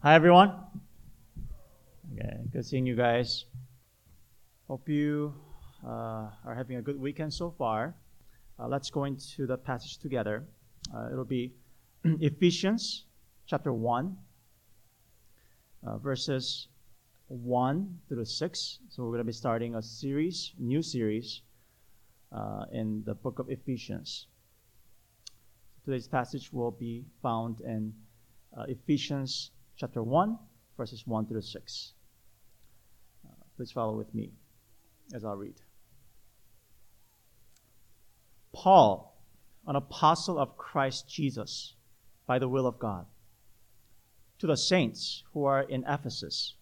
Hi, everyone. Okay, good seeing you guys. Hope you uh, are having a good weekend so far. Uh, let's go into the passage together. Uh, it'll be Ephesians chapter 1, uh, verses 1 through 6. So we're going to be starting a series, new series, uh, in the book of Ephesians. Today's passage will be found in uh, Ephesians chapter 1, verses 1 through 6. Uh, please follow with me as i read. Paul, an apostle of Christ Jesus, by the will of God, to the saints who are in Ephesus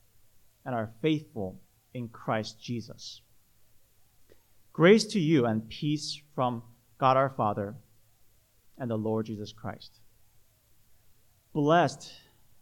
and are faithful in Christ Jesus. Grace to you and peace from God our Father and the Lord Jesus Christ. Blessed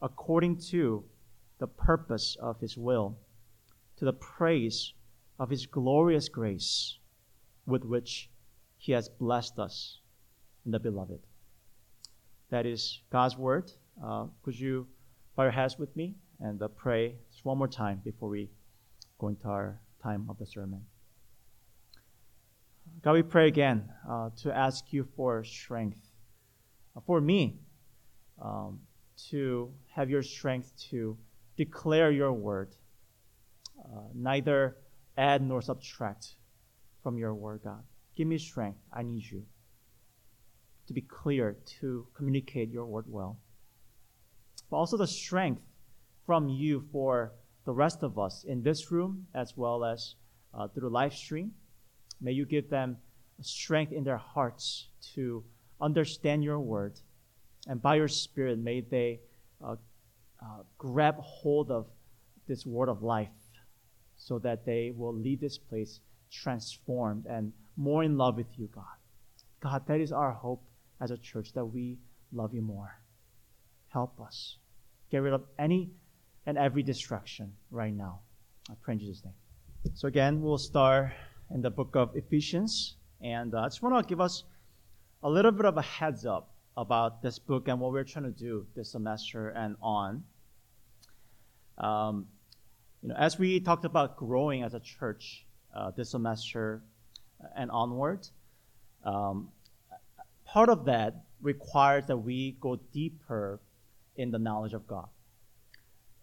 according to the purpose of his will, to the praise of his glorious grace with which he has blessed us in the beloved. That is God's word. Uh, could you bow your heads with me and uh, pray just one more time before we go into our time of the sermon? God, we pray again uh, to ask you for strength. Uh, for me, um, to have your strength to declare your word, uh, neither add nor subtract from your word, God. Give me strength. I need you to be clear, to communicate your word well. But also the strength from you for the rest of us in this room as well as uh, through the live stream. May you give them strength in their hearts to understand your word and by your Spirit, may they uh, uh, grab hold of this word of life so that they will leave this place transformed and more in love with you, God. God, that is our hope as a church, that we love you more. Help us. Get rid of any and every distraction right now. I pray in Jesus' name. So, again, we'll start in the book of Ephesians. And uh, I just want to give us a little bit of a heads up about this book and what we're trying to do this semester and on. Um, you know, as we talked about growing as a church uh, this semester and onward, um, part of that requires that we go deeper in the knowledge of God.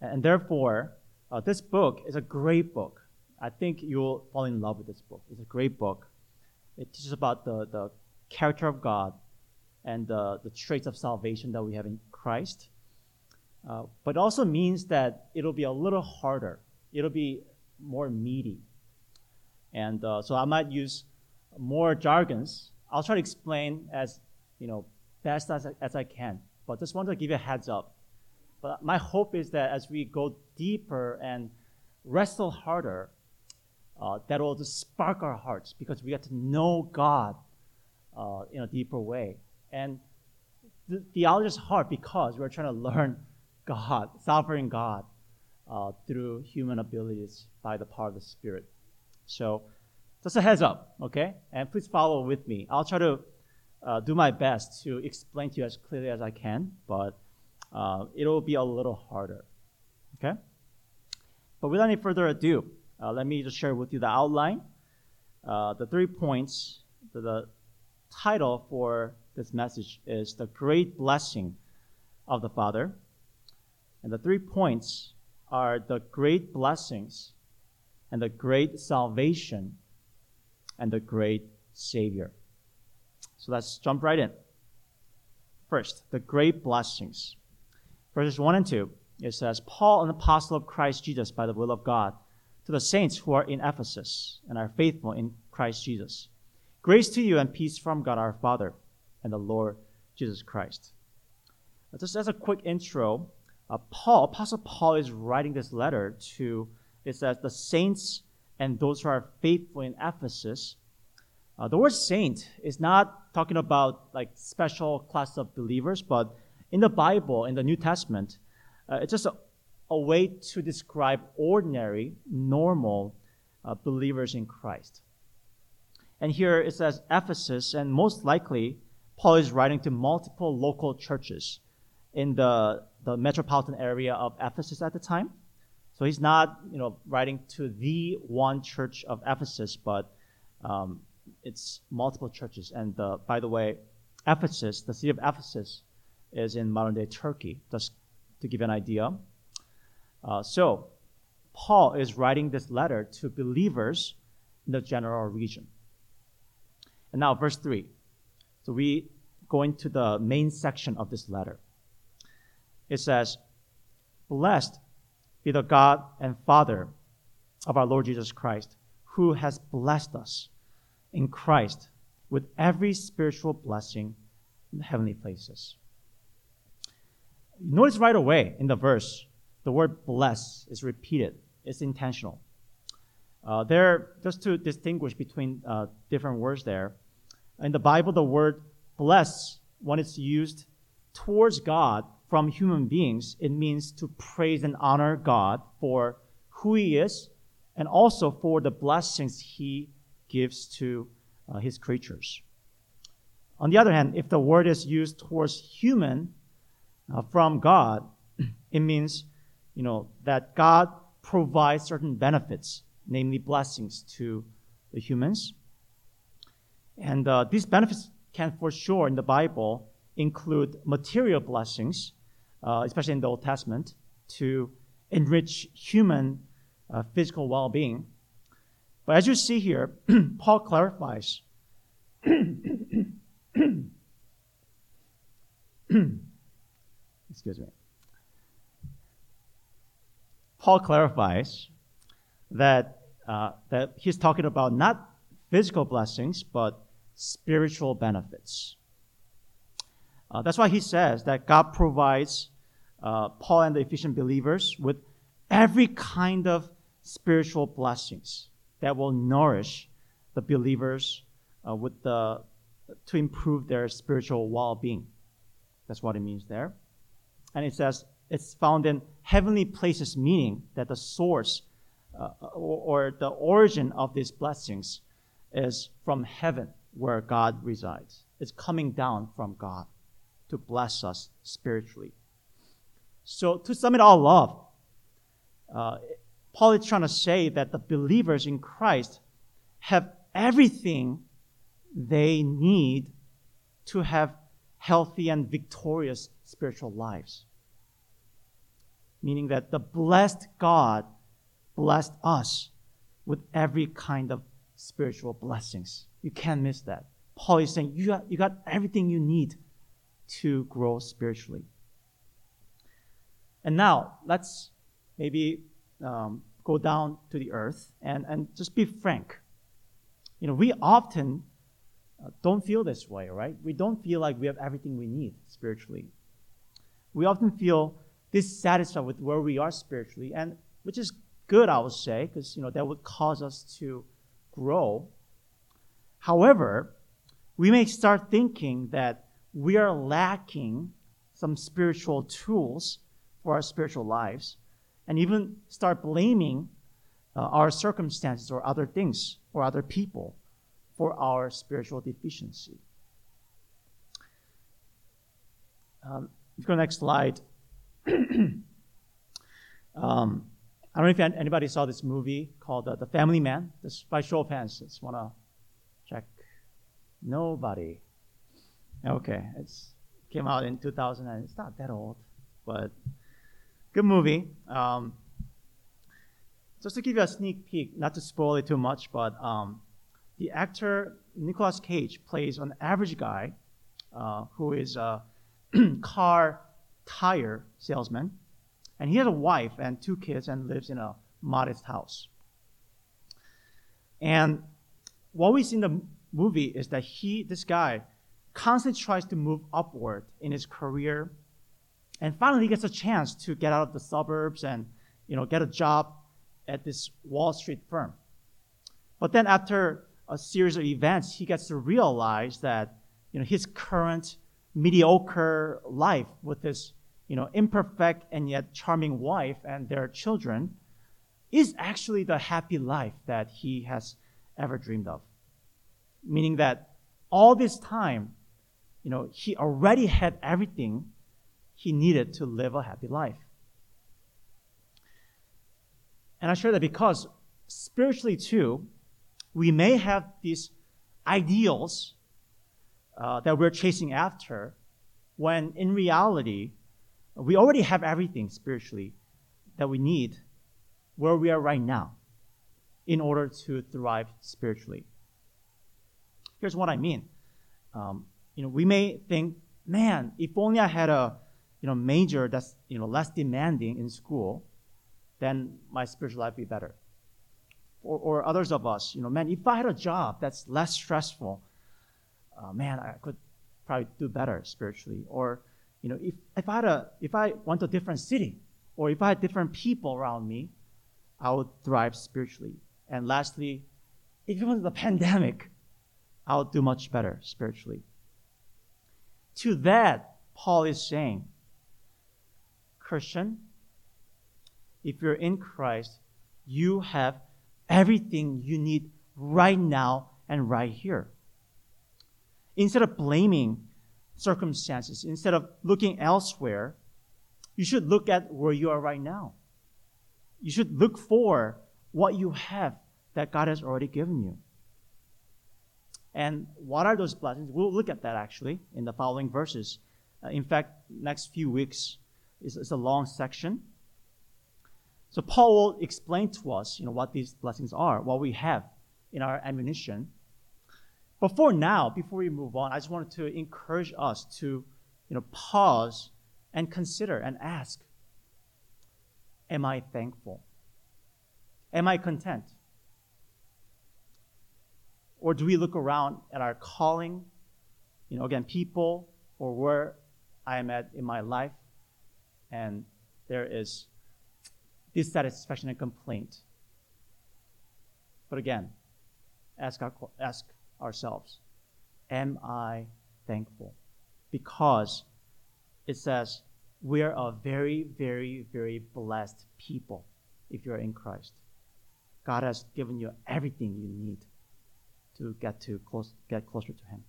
And therefore, uh, this book is a great book. I think you'll fall in love with this book. It's a great book. It teaches about the, the character of God, and the, the traits of salvation that we have in Christ. Uh, but also means that it'll be a little harder. It'll be more meaty. And uh, so I might use more jargons. I'll try to explain as you know best as, as I can. But just want to give you a heads up. But my hope is that as we go deeper and wrestle harder, uh, that will just spark our hearts because we get to know God uh, in a deeper way. And the theology is hard because we're trying to learn God, sovereign God, uh, through human abilities by the power of the Spirit. So, just a heads up, okay? And please follow with me. I'll try to uh, do my best to explain to you as clearly as I can, but uh, it'll be a little harder, okay? But without any further ado, uh, let me just share with you the outline, uh, the three points, the, the title for this message is the great blessing of the Father. And the three points are the great blessings and the great salvation and the great Savior. So let's jump right in. First, the great blessings. Verses 1 and 2, it says, Paul, an apostle of Christ Jesus by the will of God, to the saints who are in Ephesus and are faithful in Christ Jesus. Grace to you and peace from God our Father and the Lord Jesus Christ. Just as a quick intro, uh, Paul, Apostle Paul, is writing this letter to, it says, the saints and those who are faithful in Ephesus. Uh, the word saint is not talking about like special class of believers, but in the Bible, in the New Testament, uh, it's just a, a, way to describe ordinary, normal uh, believers in Christ. And here it says Ephesus, and most likely Paul is writing to multiple local churches in the, the metropolitan area of Ephesus at the time. So he's not, you know, writing to the one church of Ephesus, but um, it's multiple churches. And uh, by the way, Ephesus, the city of Ephesus, is in modern day Turkey, just to give you an idea. Uh, so, Paul is writing this letter to believers in the general region. And now, verse 3. So, we go into the main section of this letter. It says, Blessed be the God and Father of our Lord Jesus Christ, who has blessed us in Christ with every spiritual blessing in the heavenly places. Notice right away in the verse, the word bless is repeated. It's intentional. Uh, there, just to distinguish between uh, different words there, in the Bible, the word bless, when it's used towards God from human beings, it means to praise and honor God for who He is and also for the blessings He gives to uh, His creatures. On the other hand, if the word is used towards human uh, from God, it means, you know, that God provides certain benefits, namely blessings to the humans. And uh, these benefits can, for sure, in the Bible, include material blessings, uh, especially in the Old Testament, to enrich human uh, physical well being. But as you see here, Paul clarifies. Excuse me. Paul clarifies that, uh, that he's talking about not physical blessings, but spiritual benefits. Uh, that's why he says that God provides uh, Paul and the Ephesian believers with every kind of spiritual blessings that will nourish the believers uh, with the, to improve their spiritual well-being. That's what it means there. And it says it's found in heavenly places, meaning that the source uh, or, or the origin of these blessings is from heaven where God resides. It's coming down from God to bless us spiritually. So, to sum it all up, uh, Paul is trying to say that the believers in Christ have everything they need to have healthy and victorious spiritual lives. Meaning that the blessed God blessed us with every kind of spiritual blessings. You can't miss that. Paul is saying you got, you got everything you need to grow spiritually. And now, let's maybe um, go down to the earth and, and just be frank. You know, we often uh, don't feel this way, right? We don't feel like we have everything we need spiritually. We often feel dissatisfied with where we are spiritually, and which is good, I would say, because you know that would cause us to grow However, we may start thinking that we are lacking some spiritual tools for our spiritual lives and even start blaming uh, our circumstances or other things or other people for our spiritual deficiency. Um, if go to the next slide. um, I don't know if anybody saw this movie called uh, The Family Man. Just by show of hands, just want to Nobody. Okay, it's came out in 2000 and it's not that old, but good movie. Um, just to give you a sneak peek, not to spoil it too much, but um, the actor Nicolas Cage plays an average guy uh, who is a car tire salesman, and he has a wife and two kids and lives in a modest house. And what we see in the movie is that he, this guy, constantly tries to move upward in his career And finally, he gets a chance to get out of the suburbs and you know, get a job at this Wall Street firm. But then after a series of events, he gets to realize that you know, his current mediocre life with his you know, imperfect and yet charming wife and their children is actually the happy life that he has ever dreamed of. Meaning that all this time, you know, he already had everything he needed to live a happy life. And I share that because spiritually too, we may have these ideals uh, that we're chasing after, when in reality, we already have everything spiritually that we need where we are right now in order to thrive spiritually. Here's what I mean. Um, you know, we may think, man, if only I had a you know major that's you know less demanding in school, then my spiritual life would be better. Or, or others of us, you know, man, if I had a job that's less stressful, uh, man, I could probably do better spiritually. Or, you know, if, if I had a, if I went to a different city, or if I had different people around me, I would thrive spiritually. And lastly, was the pandemic, I would do much better spiritually. To that, Paul is saying, Christian, if you're in Christ, you have everything you need right now and right here. Instead of blaming circumstances, instead of looking elsewhere, you should look at where you are right now. You should look for what you have that God has already given you. And what are those blessings? We'll look at that actually in the following verses. Uh, in fact, next few weeks is, is a long section so Paul will explain to us, you know, what these blessings are, what we have in our ammunition. But for now, before we move on, I just wanted to encourage us to, you know, pause and consider and ask, am I thankful? Am I content? Or do we look around at our calling, you know, again, people or where I am at in my life, and there is dissatisfaction and complaint. But again, ask, our, ask ourselves, am I thankful? Because it says we are a very, very, very blessed people if you're in Christ. God has given you everything you need to get to close, get closer to Him.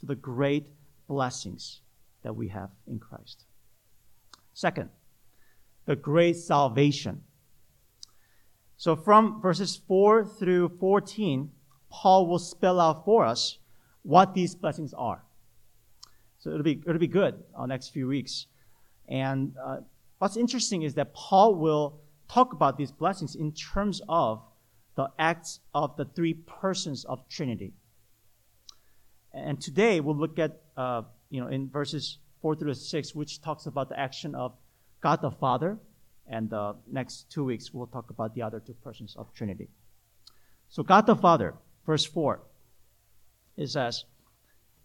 So the great blessings that we have in Christ. Second, the great salvation. So from verses 4 through 14, Paul will spell out for us what these blessings are. So it'll be, it'll be good our next few weeks. And uh, what's interesting is that Paul will talk about these blessings in terms of the acts of the three persons of Trinity. And today we'll look at, uh, you know, in verses 4 through 6, which talks about the action of God the Father, and the next two weeks we'll talk about the other two persons of Trinity. So God the Father, verse 4, it says,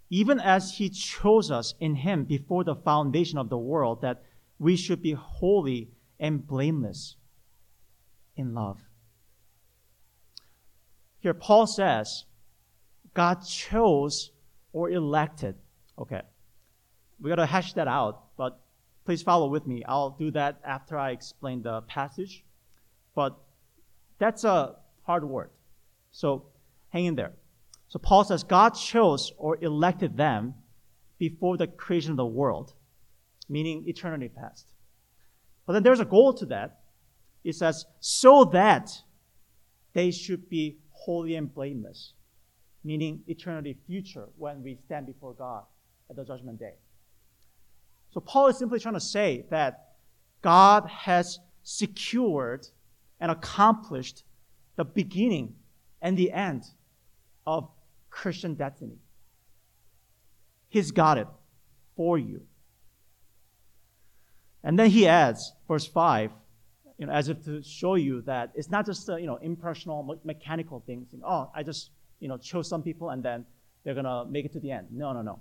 even as he chose us in him before the foundation of the world, that we should be holy and blameless in love. Here, Paul says, God chose or elected. Okay, we got to hash that out, but Please follow with me. I'll do that after I explain the passage. But that's a hard word. So hang in there. So Paul says God chose or elected them before the creation of the world, meaning eternity past. But then there's a goal to that. It says, so that they should be holy and blameless, meaning eternity future when we stand before God at the judgment day. So Paul is simply trying to say that God has secured and accomplished the beginning and the end of Christian destiny. He's got it for you. And then he adds, verse 5, you know, as if to show you that it's not just a, you know, impersonal, mechanical things. oh, I just, you know, chose some people and then they're going to make it to the end. No, no, no.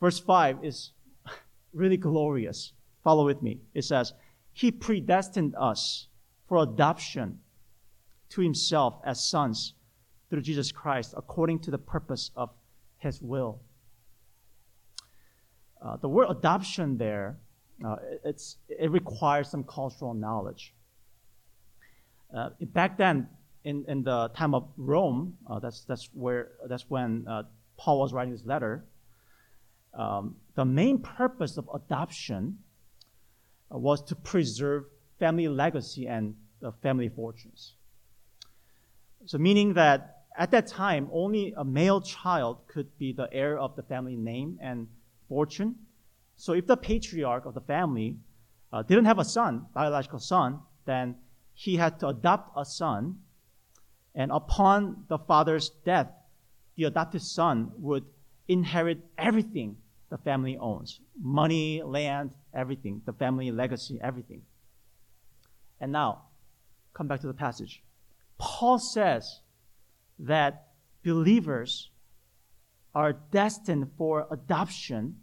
Verse 5 is really glorious. Follow with me. It says, He predestined us for adoption to Himself as sons through Jesus Christ according to the purpose of His will. Uh, the word adoption there, uh, it's, it requires some cultural knowledge. Uh, back then, in, in the time of Rome, uh, that's, that's, where, that's when uh, Paul was writing this letter, um, the main purpose of adoption uh, was to preserve family legacy and family fortunes. So, meaning that at that time, only a male child could be the heir of the family name and fortune. So, if the patriarch of the family uh, didn't have a son, biological son, then he had to adopt a son. And upon the father's death, the adopted son would inherit everything the family owns money, land, everything, the family legacy, everything. And now, come back to the passage. Paul says that believers are destined for adoption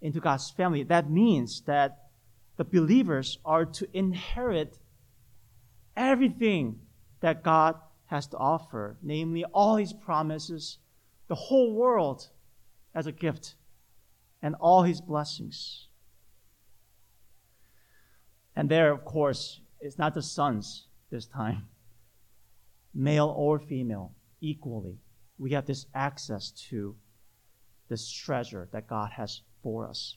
into God's family. That means that the believers are to inherit everything that God has to offer, namely all his promises, the whole world as a gift, and all his blessings. And there, of course, it's not the sons this time, male or female, equally. We have this access to this treasure that God has for us.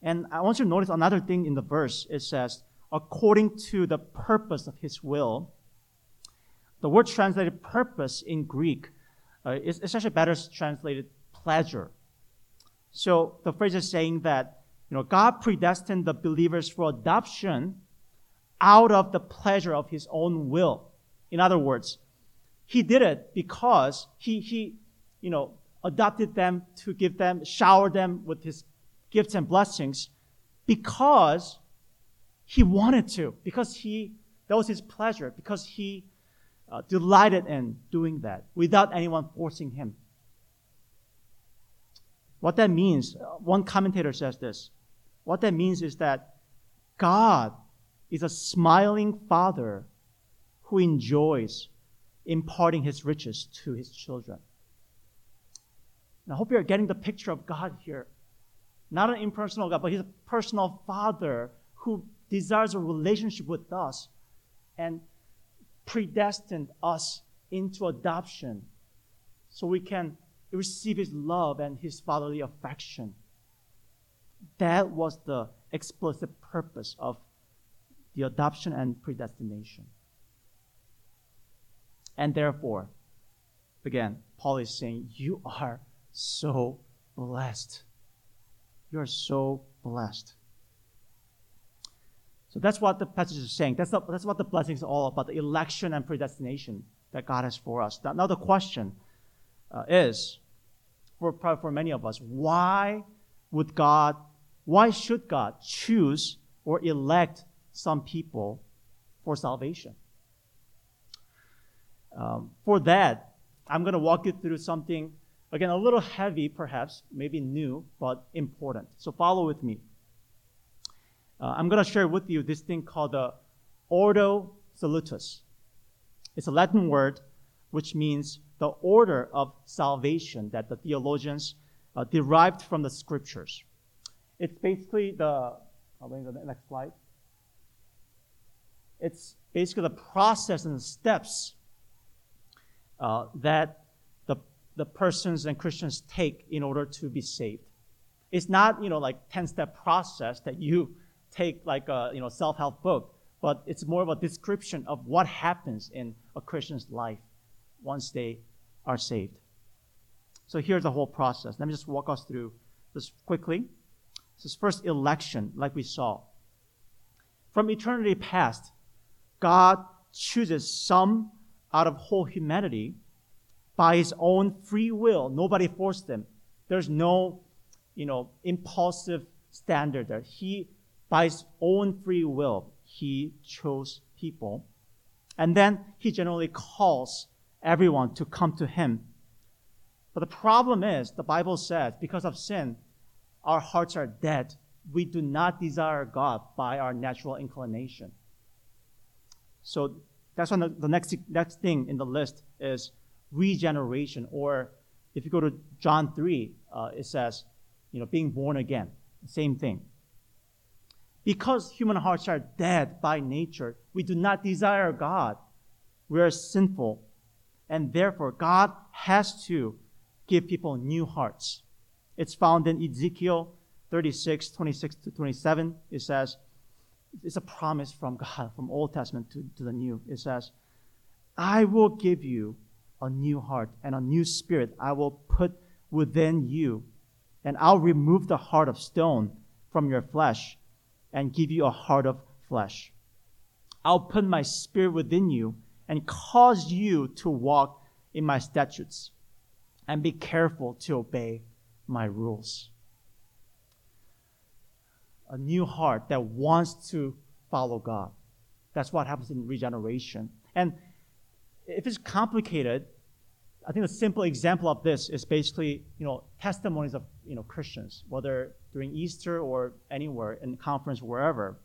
And I want you to notice another thing in the verse. It says, according to the purpose of his will. The word translated purpose in Greek uh, is, is actually better translated pleasure. So the phrase is saying that you know God predestined the believers for adoption out of the pleasure of his own will. In other words, he did it because he he you know adopted them to give them shower them with his gifts and blessings because he wanted to because he that was his pleasure because he uh, delighted in doing that without anyone forcing him. What that means uh, one commentator says this what that means is that god is a smiling father who enjoys imparting his riches to his children and i hope you're getting the picture of god here not an impersonal god but he's a personal father who desires a relationship with us and predestined us into adoption so we can receive his love and his fatherly affection. That was the explicit purpose of the adoption and predestination. And therefore, again, Paul is saying, You are so blessed. You are so blessed. So that's what the passage is saying. That's, that's what the blessing is all about the election and predestination that God has for us. Now, the question uh, is for, for many of us why would God, why should God choose or elect some people for salvation? Um, for that, I'm going to walk you through something, again, a little heavy perhaps, maybe new, but important. So follow with me. Uh, I'm going to share with you this thing called the Ordo Salutis. It's a Latin word which means the order of salvation that the theologians uh, derived from the scriptures. It's basically the, I'll bring the next slide. It's basically the process and the steps uh, that the, persons and Christians take in order to be saved. It's not, you know, like 10 step process that you take like a you know self-help book, but it's more of a description of what happens in a Christian's life once they are saved. So here's the whole process. Let me just walk us through this quickly. This is first election, like we saw. From eternity past, God chooses some out of whole humanity by his own free will. Nobody forced them. There's no, you know, impulsive standard there. He by his own free will, he chose people. And then he generally calls everyone to come to him. But the problem is, the Bible says, because of sin, our hearts are dead, we do not desire God by our natural inclination. So that's the, the next, next thing in the list is regeneration, or if you go to John 3, uh, it says, you know, being born again. Same thing. Because human hearts are dead by nature, we do not desire God. We are sinful. And therefore, God has to give people new hearts. It's found in Ezekiel 36, 26 to 27. It says, it's a promise from God, from Old Testament to, to the New. It says, I will give you a new heart and a new spirit I will put within you, and I'll remove the heart of stone from your flesh and give you a heart of flesh. I'll put my spirit within you and cause you to walk in my statutes and be careful to obey my rules. A new heart that wants to follow God. That's what happens in regeneration. And if it's complicated, I think a simple example of this is basically, you know, testimonies of, you know, Christians, whether during Easter or anywhere in conference, wherever.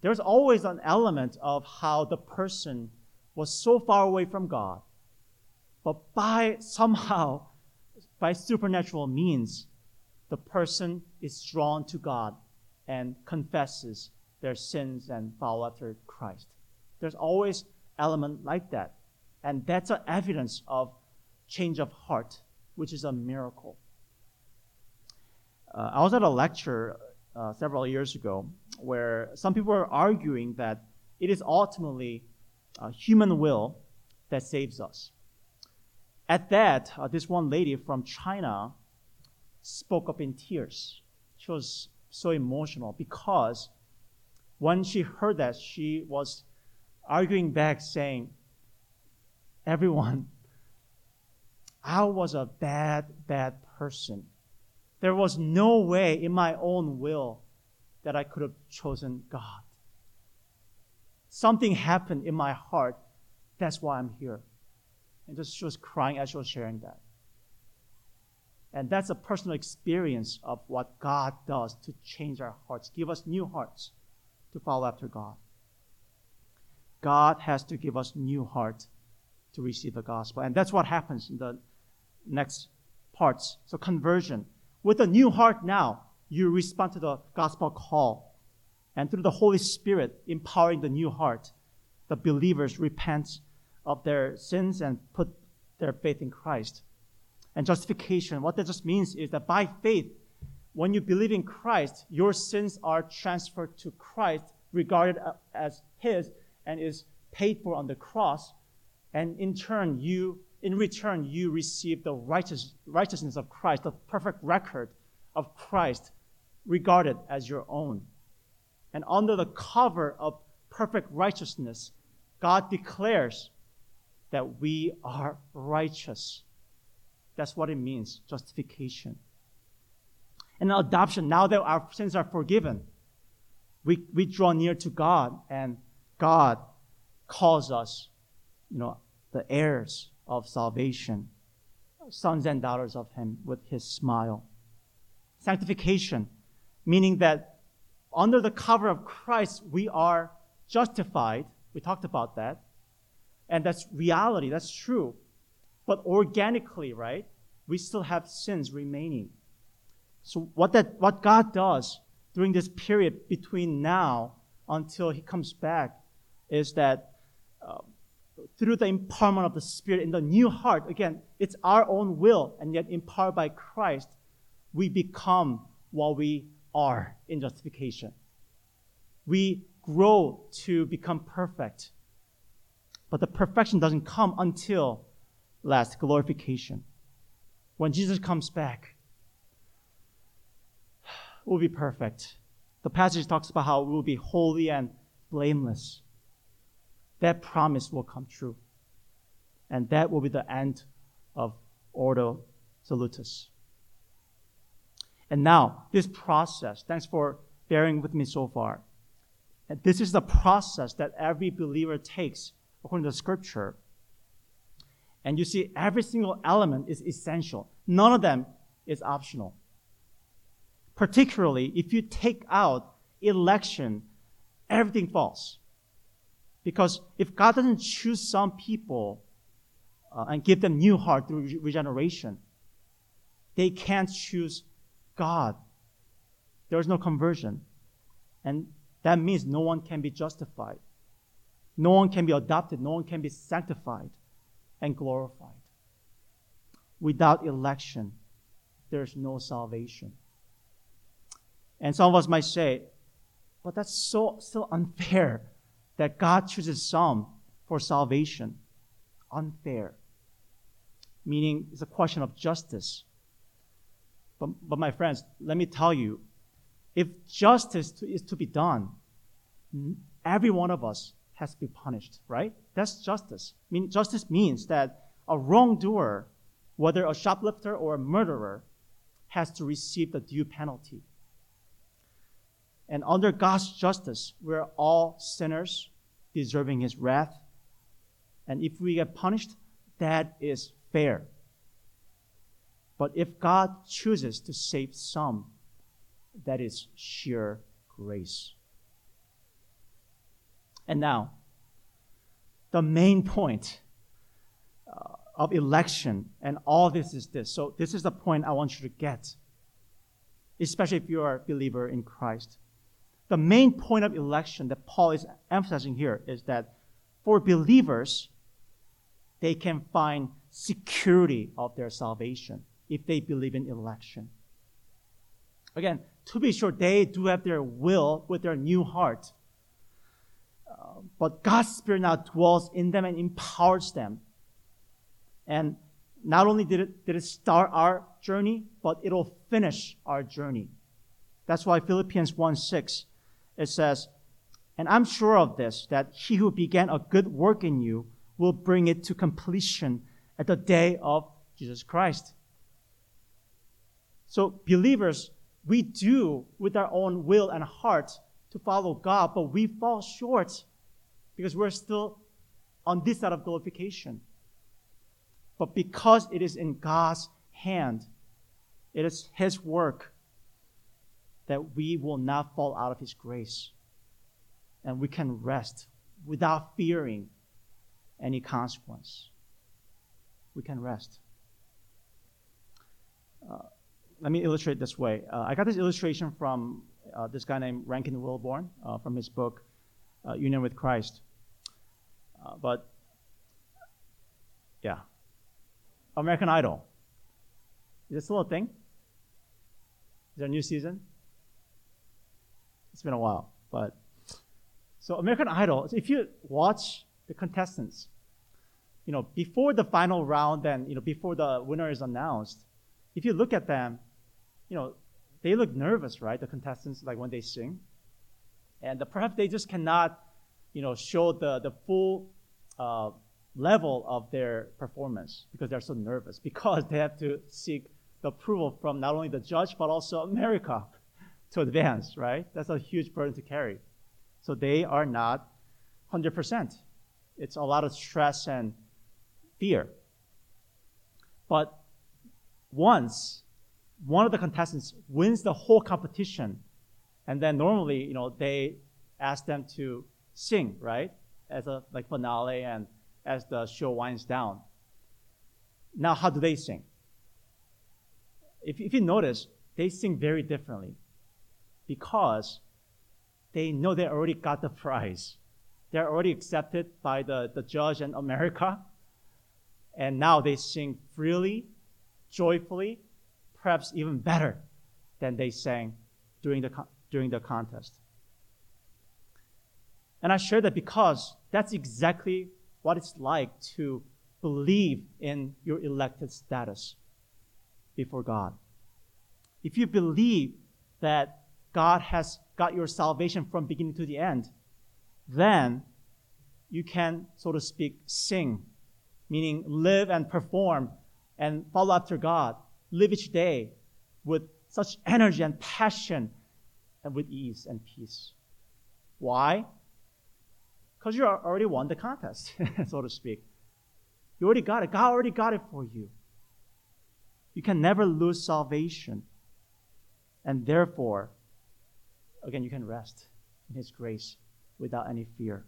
There's always an element of how the person was so far away from God, but by somehow, by supernatural means, the person is drawn to God and confesses their sins and follow after Christ. There's always element like that. And that's an evidence of change of heart, which is a miracle. Uh, I was at a lecture uh, several years ago where some people were arguing that it is ultimately uh, human will that saves us. At that, uh, this one lady from China spoke up in tears. She was so emotional because when she heard that, she was arguing back, saying, Everyone, I was a bad, bad person. There was no way in my own will that I could have chosen God. Something happened in my heart. That's why I'm here. And just she was crying as she was sharing that. And that's a personal experience of what God does to change our hearts, give us new hearts to follow after God. God has to give us new heart to receive the gospel. And that's what happens in the next parts. So conversion. With a new heart now, you respond to the gospel call. And through the Holy Spirit empowering the new heart, the believers repent of their sins and put their faith in Christ. And justification, what that just means is that by faith, when you believe in Christ, your sins are transferred to Christ, regarded as His, and is paid for on the cross. And in turn, you, in return, you receive the righteous, righteousness of Christ, the perfect record of Christ, regarded as your own. And under the cover of perfect righteousness, God declares that we are righteous. That's what it means, justification. And adoption, now that our sins are forgiven, we, we draw near to God, and God calls us, you know, the heirs of salvation, sons and daughters of Him with His smile. Sanctification, meaning that under the cover of Christ, we are justified. We talked about that and that's reality, that's true. But organically, right, we still have sins remaining. So what that what God does during this period between now until He comes back is that uh, through the empowerment of the Spirit in the new heart, again, it's our own will, and yet empowered by Christ, we become what we are in justification. We grow to become perfect but the perfection doesn't come until last glorification. When Jesus comes back, we'll be perfect. The passage talks about how we will be holy and blameless. That promise will come true. And that will be the end of Ordo Salutis. And now, this process, thanks for bearing with me so far. And this is the process that every believer takes according to scripture. And you see, every single element is essential. None of them is optional. particularly if you take out election, everything falls. Because if God doesn't choose some people uh, and give them new heart through regeneration, they can't choose God. There is no conversion. And that means no one can be justified. No one can be adopted. No one can be sanctified and glorified. Without election, there's no salvation. And some of us might say, but that's so, so unfair that God chooses some for salvation. Unfair. Meaning it's a question of justice. But, but my friends, let me tell you, if justice to, is to be done, every one of us has to be punished, right? That's justice. I mean, justice means that a wrongdoer, whether a shoplifter or a murderer, has to receive the due penalty. And under God's justice, we're all sinners deserving his wrath. And if we get punished, that is fair. But if God chooses to save some, that is sheer grace. And now, the main point uh, of election and all this is this. So, this is the point I want you to get, especially if you are a believer in Christ. The main point of election that Paul is emphasizing here is that for believers, they can find security of their salvation if they believe in election. Again, to be sure, they do have their will with their new heart. Uh, but God's Spirit now dwells in them and empowers them. And not only did it, did it start our journey, but it'll finish our journey. That's why Philippians 1 6, it says, And I'm sure of this, that he who began a good work in you will bring it to completion at the day of Jesus Christ. So, believers, we do with our own will and heart to follow God, but we fall short because we're still on this side of glorification. But because it is in God's hand, it is His work that we will not fall out of His grace. And we can rest without fearing any consequence. We can rest. Uh, let me illustrate this way. Uh, I got this illustration from uh, this guy named Rankin Wilbourne uh, from his book uh, Union with Christ. Uh, but yeah, American Idol. Is this a thing? Is there a new season? It's been a while, but so American Idol. If you watch the contestants, you know before the final round, and you know before the winner is announced, if you look at them, you know, they look nervous, right? The contestants, like when they sing. And perhaps they just cannot, you know, show the, the full uh, level of their performance because they're so nervous, because they have to seek the approval from not only the judge, but also America to advance, right? That's a huge burden to carry. So they are not 100%. It's a lot of stress and fear. But once one of the contestants wins the whole competition, and then normally, you know, they ask them to sing, right, as a like finale and as the show winds down. Now, how do they sing? If, if you notice, they sing very differently because they know they already got the prize. They're already accepted by the, the judge in America. And now they sing freely, joyfully, perhaps even better than they sang during the, during the contest. And I share that because that's exactly what it's like to believe in your elected status before God. If you believe that God has got your salvation from beginning to the end, then you can, so to speak, sing, meaning live and perform and follow after God live each day with such energy and passion and with ease and peace. Why? Because you already won the contest, so to speak. You already got it. God already got it for you. You can never lose salvation. And therefore, again, you can rest in His grace without any fear.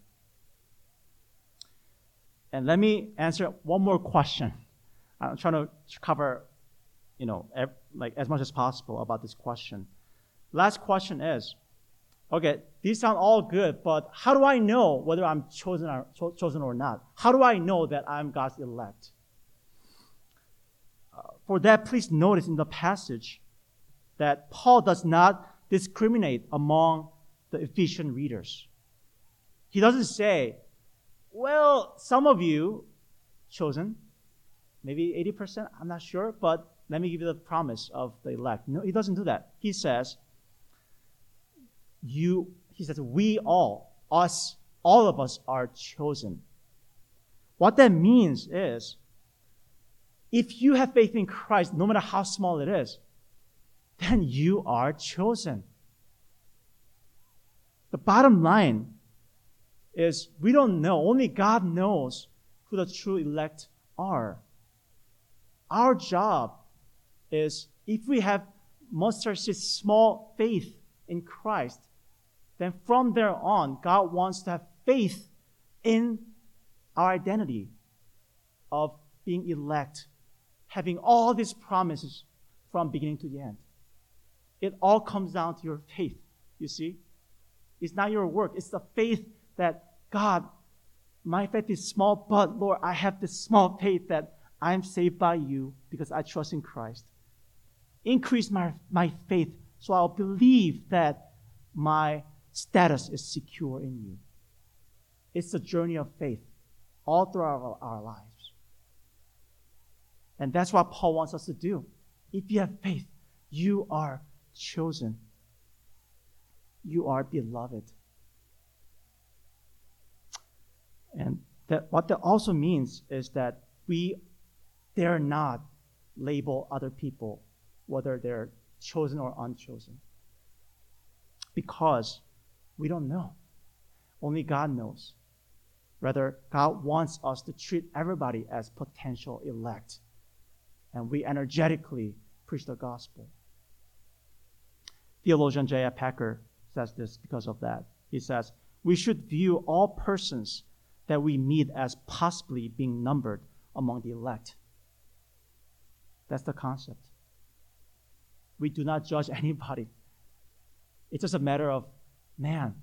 And let me answer one more question. I'm trying to cover, you know, like as much as possible about this question. Last question is, okay, these sound all good, but how do I know whether I'm chosen or, cho- chosen or not? How do I know that I'm God's elect? Uh, for that, please notice in the passage that Paul does not discriminate among the Ephesian readers. He doesn't say, well, some of you chosen, maybe 80%, I'm not sure, but let me give you the promise of the elect. No, he doesn't do that. He says, you, he says, we all, us, all of us are chosen. What that means is, if you have faith in Christ, no matter how small it is, then you are chosen. The bottom line is we don't know. Only God knows who the true elect are. Our job is if we have mustard seed small faith in Christ, then from there on, God wants to have faith in our identity of being elect, having all these promises from beginning to the end. It all comes down to your faith, you see? It's not your work, it's the faith that God, my faith is small, but Lord, I have this small faith that I'm saved by you because I trust in Christ. Increase my, my faith so I'll believe that my status is secure in you. It's a journey of faith all throughout our, our lives. And that's what Paul wants us to do. If you have faith, you are chosen. You are beloved. And that what that also means is that we dare not label other people, whether they're chosen or unchosen. Because we don't know. Only God knows. Rather, God wants us to treat everybody as potential elect. And we energetically preach the gospel. Theologian J.I. Packer says this because of that. He says, We should view all persons that we meet as possibly being numbered among the elect. That's the concept. We do not judge anybody. It's just a matter of, man,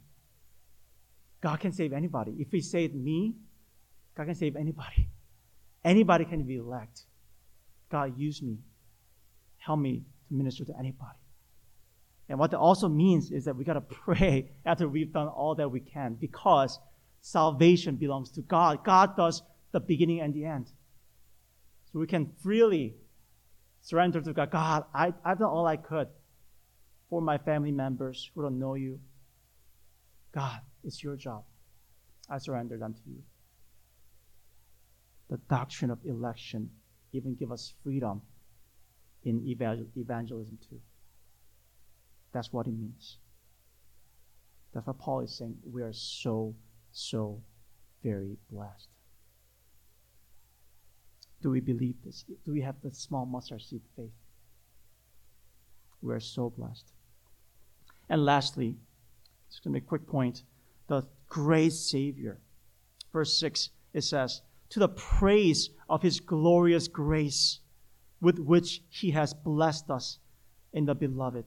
God can save anybody. If He saved me, God can save anybody. Anybody can be elect. God, use me. Help me to minister to anybody. And what that also means is that we got to pray after we've done all that we can because salvation belongs to God. God does the beginning and the end. So we can freely surrender to God. God, I, I've done all I could for my family members who don't know you. God, it's your job. I surrender them to you. The doctrine of election even give us freedom in evangelism too. That's what it means. That's what Paul is saying. We are so so very blessed. Do we believe this? Do we have the small mustard seed faith? We're so blessed. And lastly, just going to make a quick point the great Savior. Verse 6, it says, To the praise of his glorious grace with which he has blessed us in the beloved.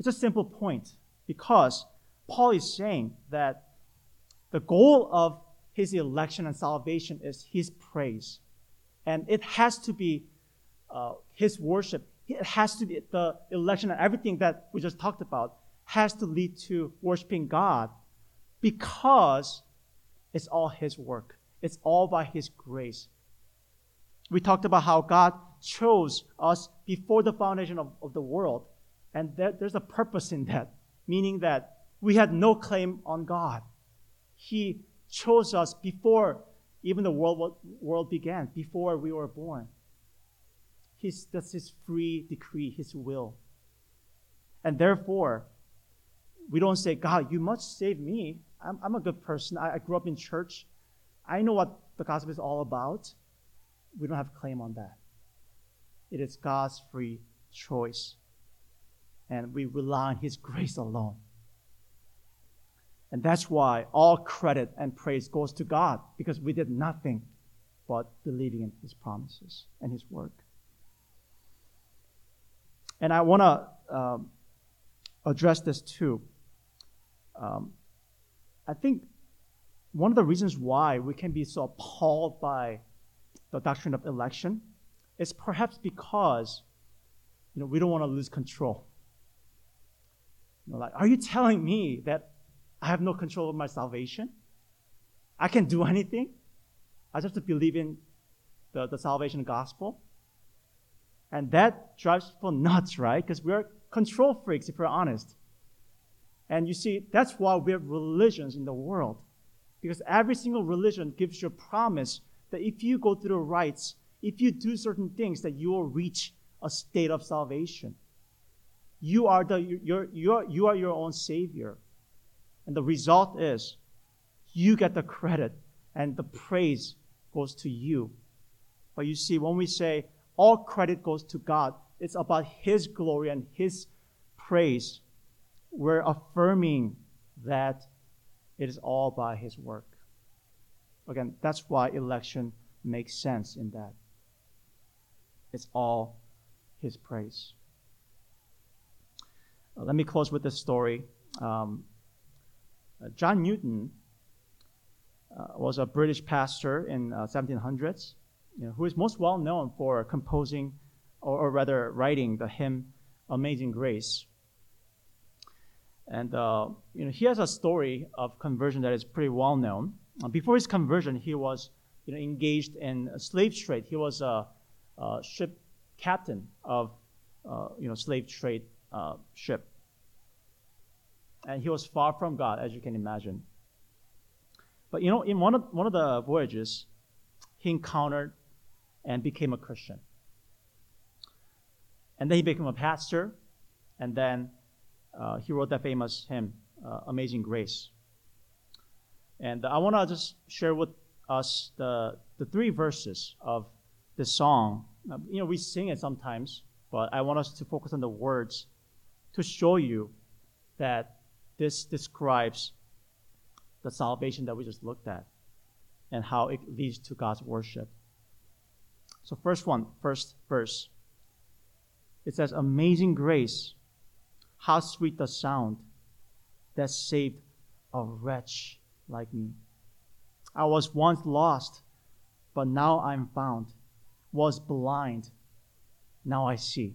It's a simple point because Paul is saying that the goal of his election and salvation is his praise. And it has to be uh, his worship. It has to be the election and everything that we just talked about has to lead to worshiping God because it's all his work. It's all by his grace. We talked about how God chose us before the foundation of, of the world. And there, there's a purpose in that, meaning that we had no claim on God. He chose us before even the world, world began, before we were born. His, that's His free decree, His will. And therefore, we don't say, God, you must save me. I'm, I'm a good person. I, I grew up in church. I know what the gospel is all about. We don't have a claim on that. It is God's free choice. And we rely on His grace alone. And that's why all credit and praise goes to God because we did nothing but believing in His promises and His work. And I want to um, address this too. Um, I think one of the reasons why we can be so appalled by the doctrine of election is perhaps because you know, we don't want to lose control. Like, are you telling me that I have no control of my salvation? I can't do anything? I just have to believe in the, the salvation gospel? And that drives people nuts, right? Because we're control freaks, if we're honest. And you see, that's why we have religions in the world. Because every single religion gives you a promise that if you go through the rites, if you do certain things, that you will reach a state of salvation. You are, the, you're, you're, you are your own savior. And the result is you get the credit and the praise goes to you. But you see, when we say all credit goes to God, it's about His glory and His praise. We're affirming that it is all by His work. Again, that's why election makes sense in that. It's all His praise. Uh, let me close with this story. Um, uh, John Newton uh, was a British pastor in 1700s, uh, you know, who is most well known for composing, or, or rather writing, the hymn "Amazing Grace." And uh, you know, he has a story of conversion that is pretty well known. Uh, before his conversion, he was you know, engaged in slave trade. He was a, a ship captain of you know slave trade uh, ship, and he was far from God, as you can imagine. But you know, in one of one of the voyages, he encountered and became a Christian. And then he became a pastor, and then uh, he wrote that famous hymn, uh, Amazing Grace. And I want to just share with us the, the three verses of this song. You know, we sing it sometimes, but I want us to focus on the words to show you that this describes the salvation that we just looked at and how it leads to God's worship. So, first one, first verse. It says, Amazing grace how sweet the sound that saved a wretch like me. I was once lost, but now I'm found. Was blind, now I see.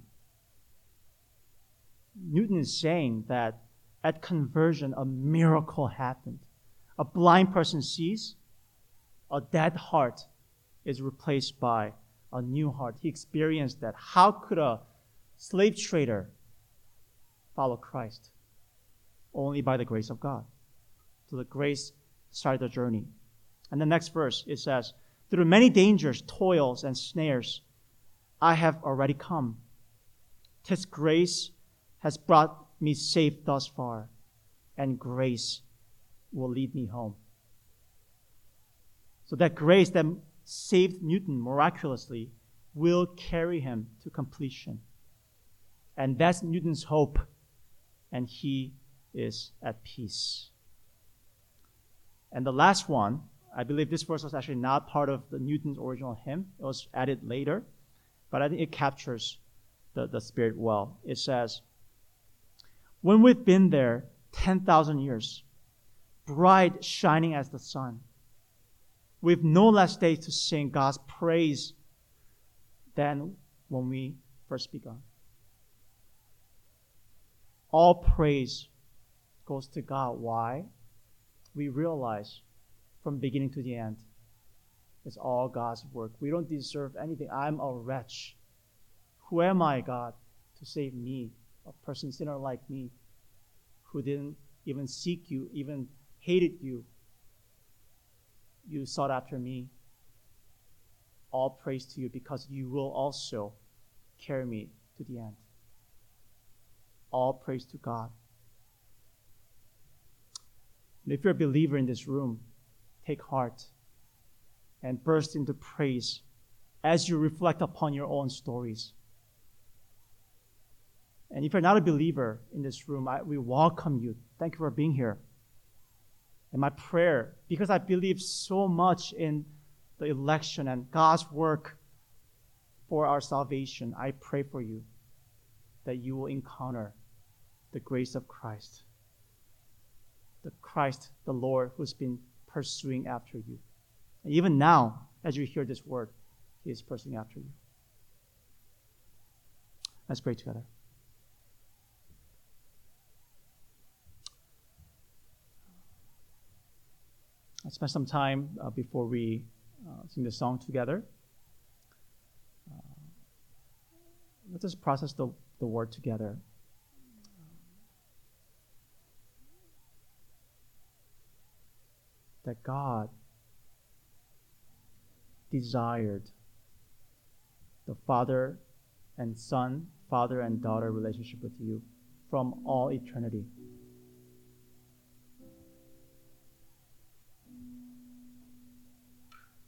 Newton is saying that at conversion, a miracle happened. A blind person sees, a dead heart is replaced by a new heart. He experienced that. How could a slave trader follow Christ? Only by the grace of God. So the grace started the journey. And the next verse, it says, Through many dangers, toils, and snares, I have already come. Tis grace has brought me safe thus far, and grace will lead me home. So that grace that saved Newton miraculously will carry him to completion. And that's Newton's hope and he is at peace. And the last one, I believe this verse was actually not part of the Newton's original hymn. It was added later, but I think it captures the, the spirit well. It says, When we've been there 10,000 years, bright shining as the sun, we've no less days to sing God's praise than when we first begun all praise goes to God. Why? We realize from beginning to the end, it's all God's work. We don't deserve anything. I'm a wretch. Who am I, God, to save me, a person sinner like me, who didn't even seek you, even hated you? You sought after me. All praise to you because you will also carry me to the end. All praise to God. And if you're a believer in this room, take heart and burst into praise as you reflect upon your own stories. And if you're not a believer in this room, I, we welcome you. Thank you for being here. And my prayer, because I believe so much in the election and God's work for our salvation, I pray for you that you will encounter the grace of Christ. The Christ, the Lord, who's been pursuing after you. And even now, as you hear this word, He is pursuing after you. Let's pray together. Spend some time uh, before we uh, sing the song together. Uh, let us process the, the word together. That God desired the Father and Son, Father and daughter relationship with you from all eternity.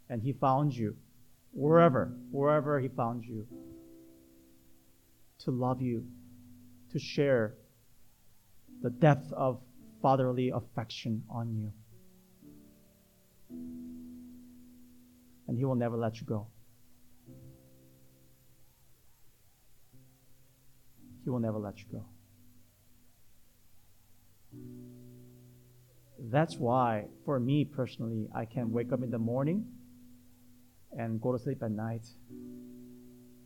And He found you wherever, wherever He found you to love you, to share the depth of fatherly affection on you. And He will never let you go. He will never let you go. That's why, for me personally, I can wake up in the morning and go to sleep at night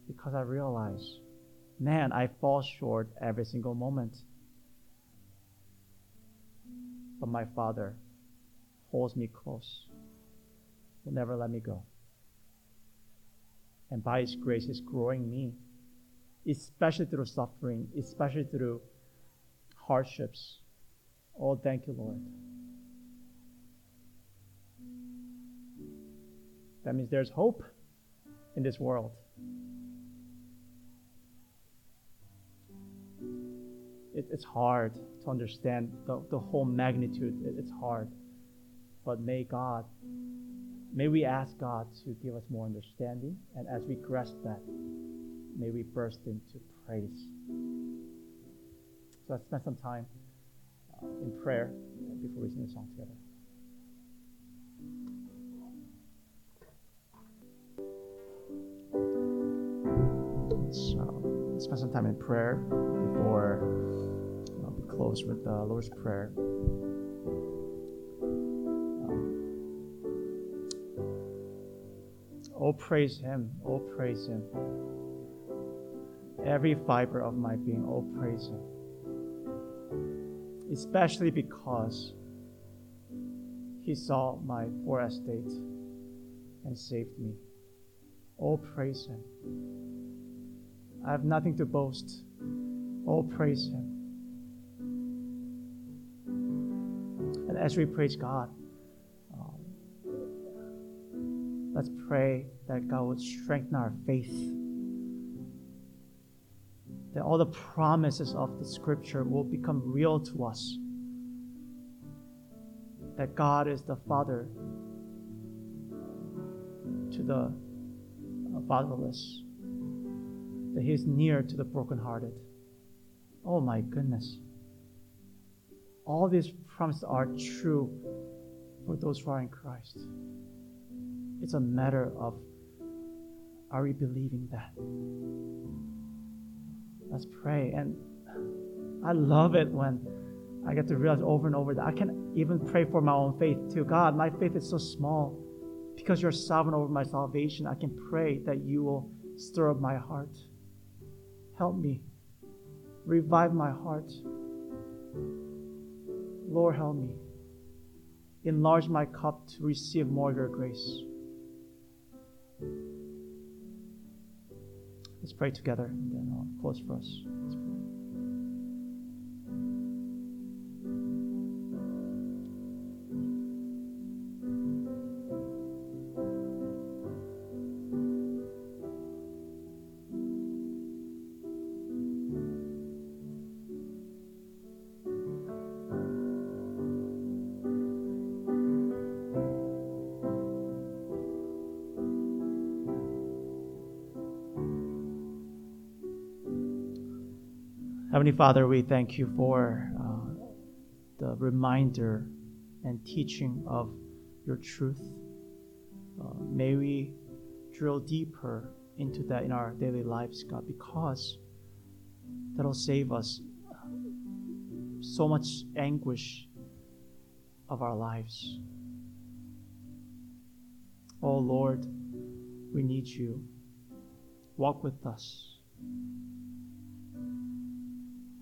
because I realize, man, I fall short every single moment. But my Father holds me close, will never let me go. And by His grace, He's growing me, especially through suffering, especially through hardships. Oh, thank you, Lord. That means there's hope in this world. It, it's hard to understand the, the whole magnitude. It, it's hard. But may God, may we ask God to give us more understanding. And as we grasp that, may we burst into praise. So let's spend some time uh, in prayer before we sing the song together. Spend some time in prayer before uh, we close with the Lord's Prayer. Um, oh, praise Him. Oh, praise Him. Every fiber of my being, oh, praise Him. Especially because He saw my poor estate and saved me. Oh, praise Him. I have nothing to boast. Oh, praise Him. And as we praise God, um, let's pray that God would strengthen our faith. That all the promises of the Scripture will become real to us. That God is the Father to the fatherless that He is near to the brokenhearted. Oh my goodness. All these promises are true for those who are in Christ. It's a matter of are we believing that? Let's pray. And I love it when I get to realize over and over that I can even pray for my own faith too. God, my faith is so small. Because you're sovereign over my salvation, I can pray that you will stir up my heart. Help me. Revive my heart. Lord, help me. Enlarge my cup to receive more of your grace. Let's pray together, and then I'll close for us. Heavenly Father, we thank you for uh, the reminder and teaching of your truth. Uh, may we drill deeper into that in our daily lives, God, because that'll save us so much anguish of our lives. Oh Lord, we need you. Walk with us.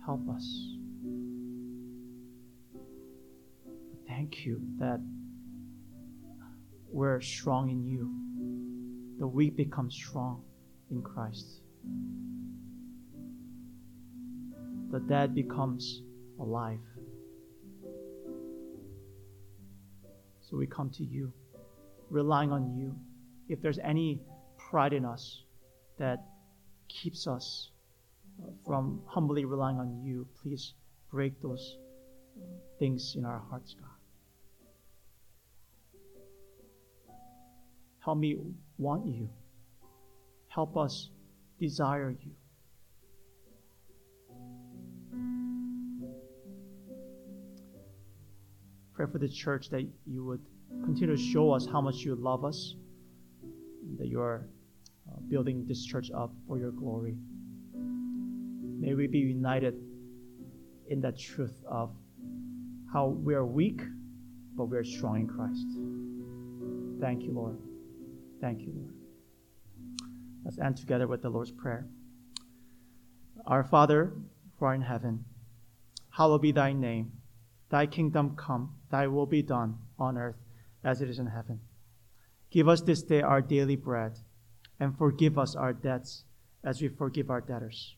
Help us. Thank you that we're strong in you. The weak become strong in Christ. The dead becomes alive. So we come to you, relying on you. If there's any pride in us that keeps us from humbly relying on you, please break those things in our hearts, God. Help me want you. Help us desire you. Pray for the church that you would continue to show us how much you love us, that you are uh, building this church up for your glory. May we be united in that truth of how we are weak, but we are strong in Christ. Thank you, Lord. Thank you, Lord. Let's end together with the Lord's Prayer. Our Father, who art in heaven, hallowed be thy name. Thy kingdom come, thy will be done on earth as it is in heaven. Give us this day our daily bread, and forgive us our debts as we forgive our debtors.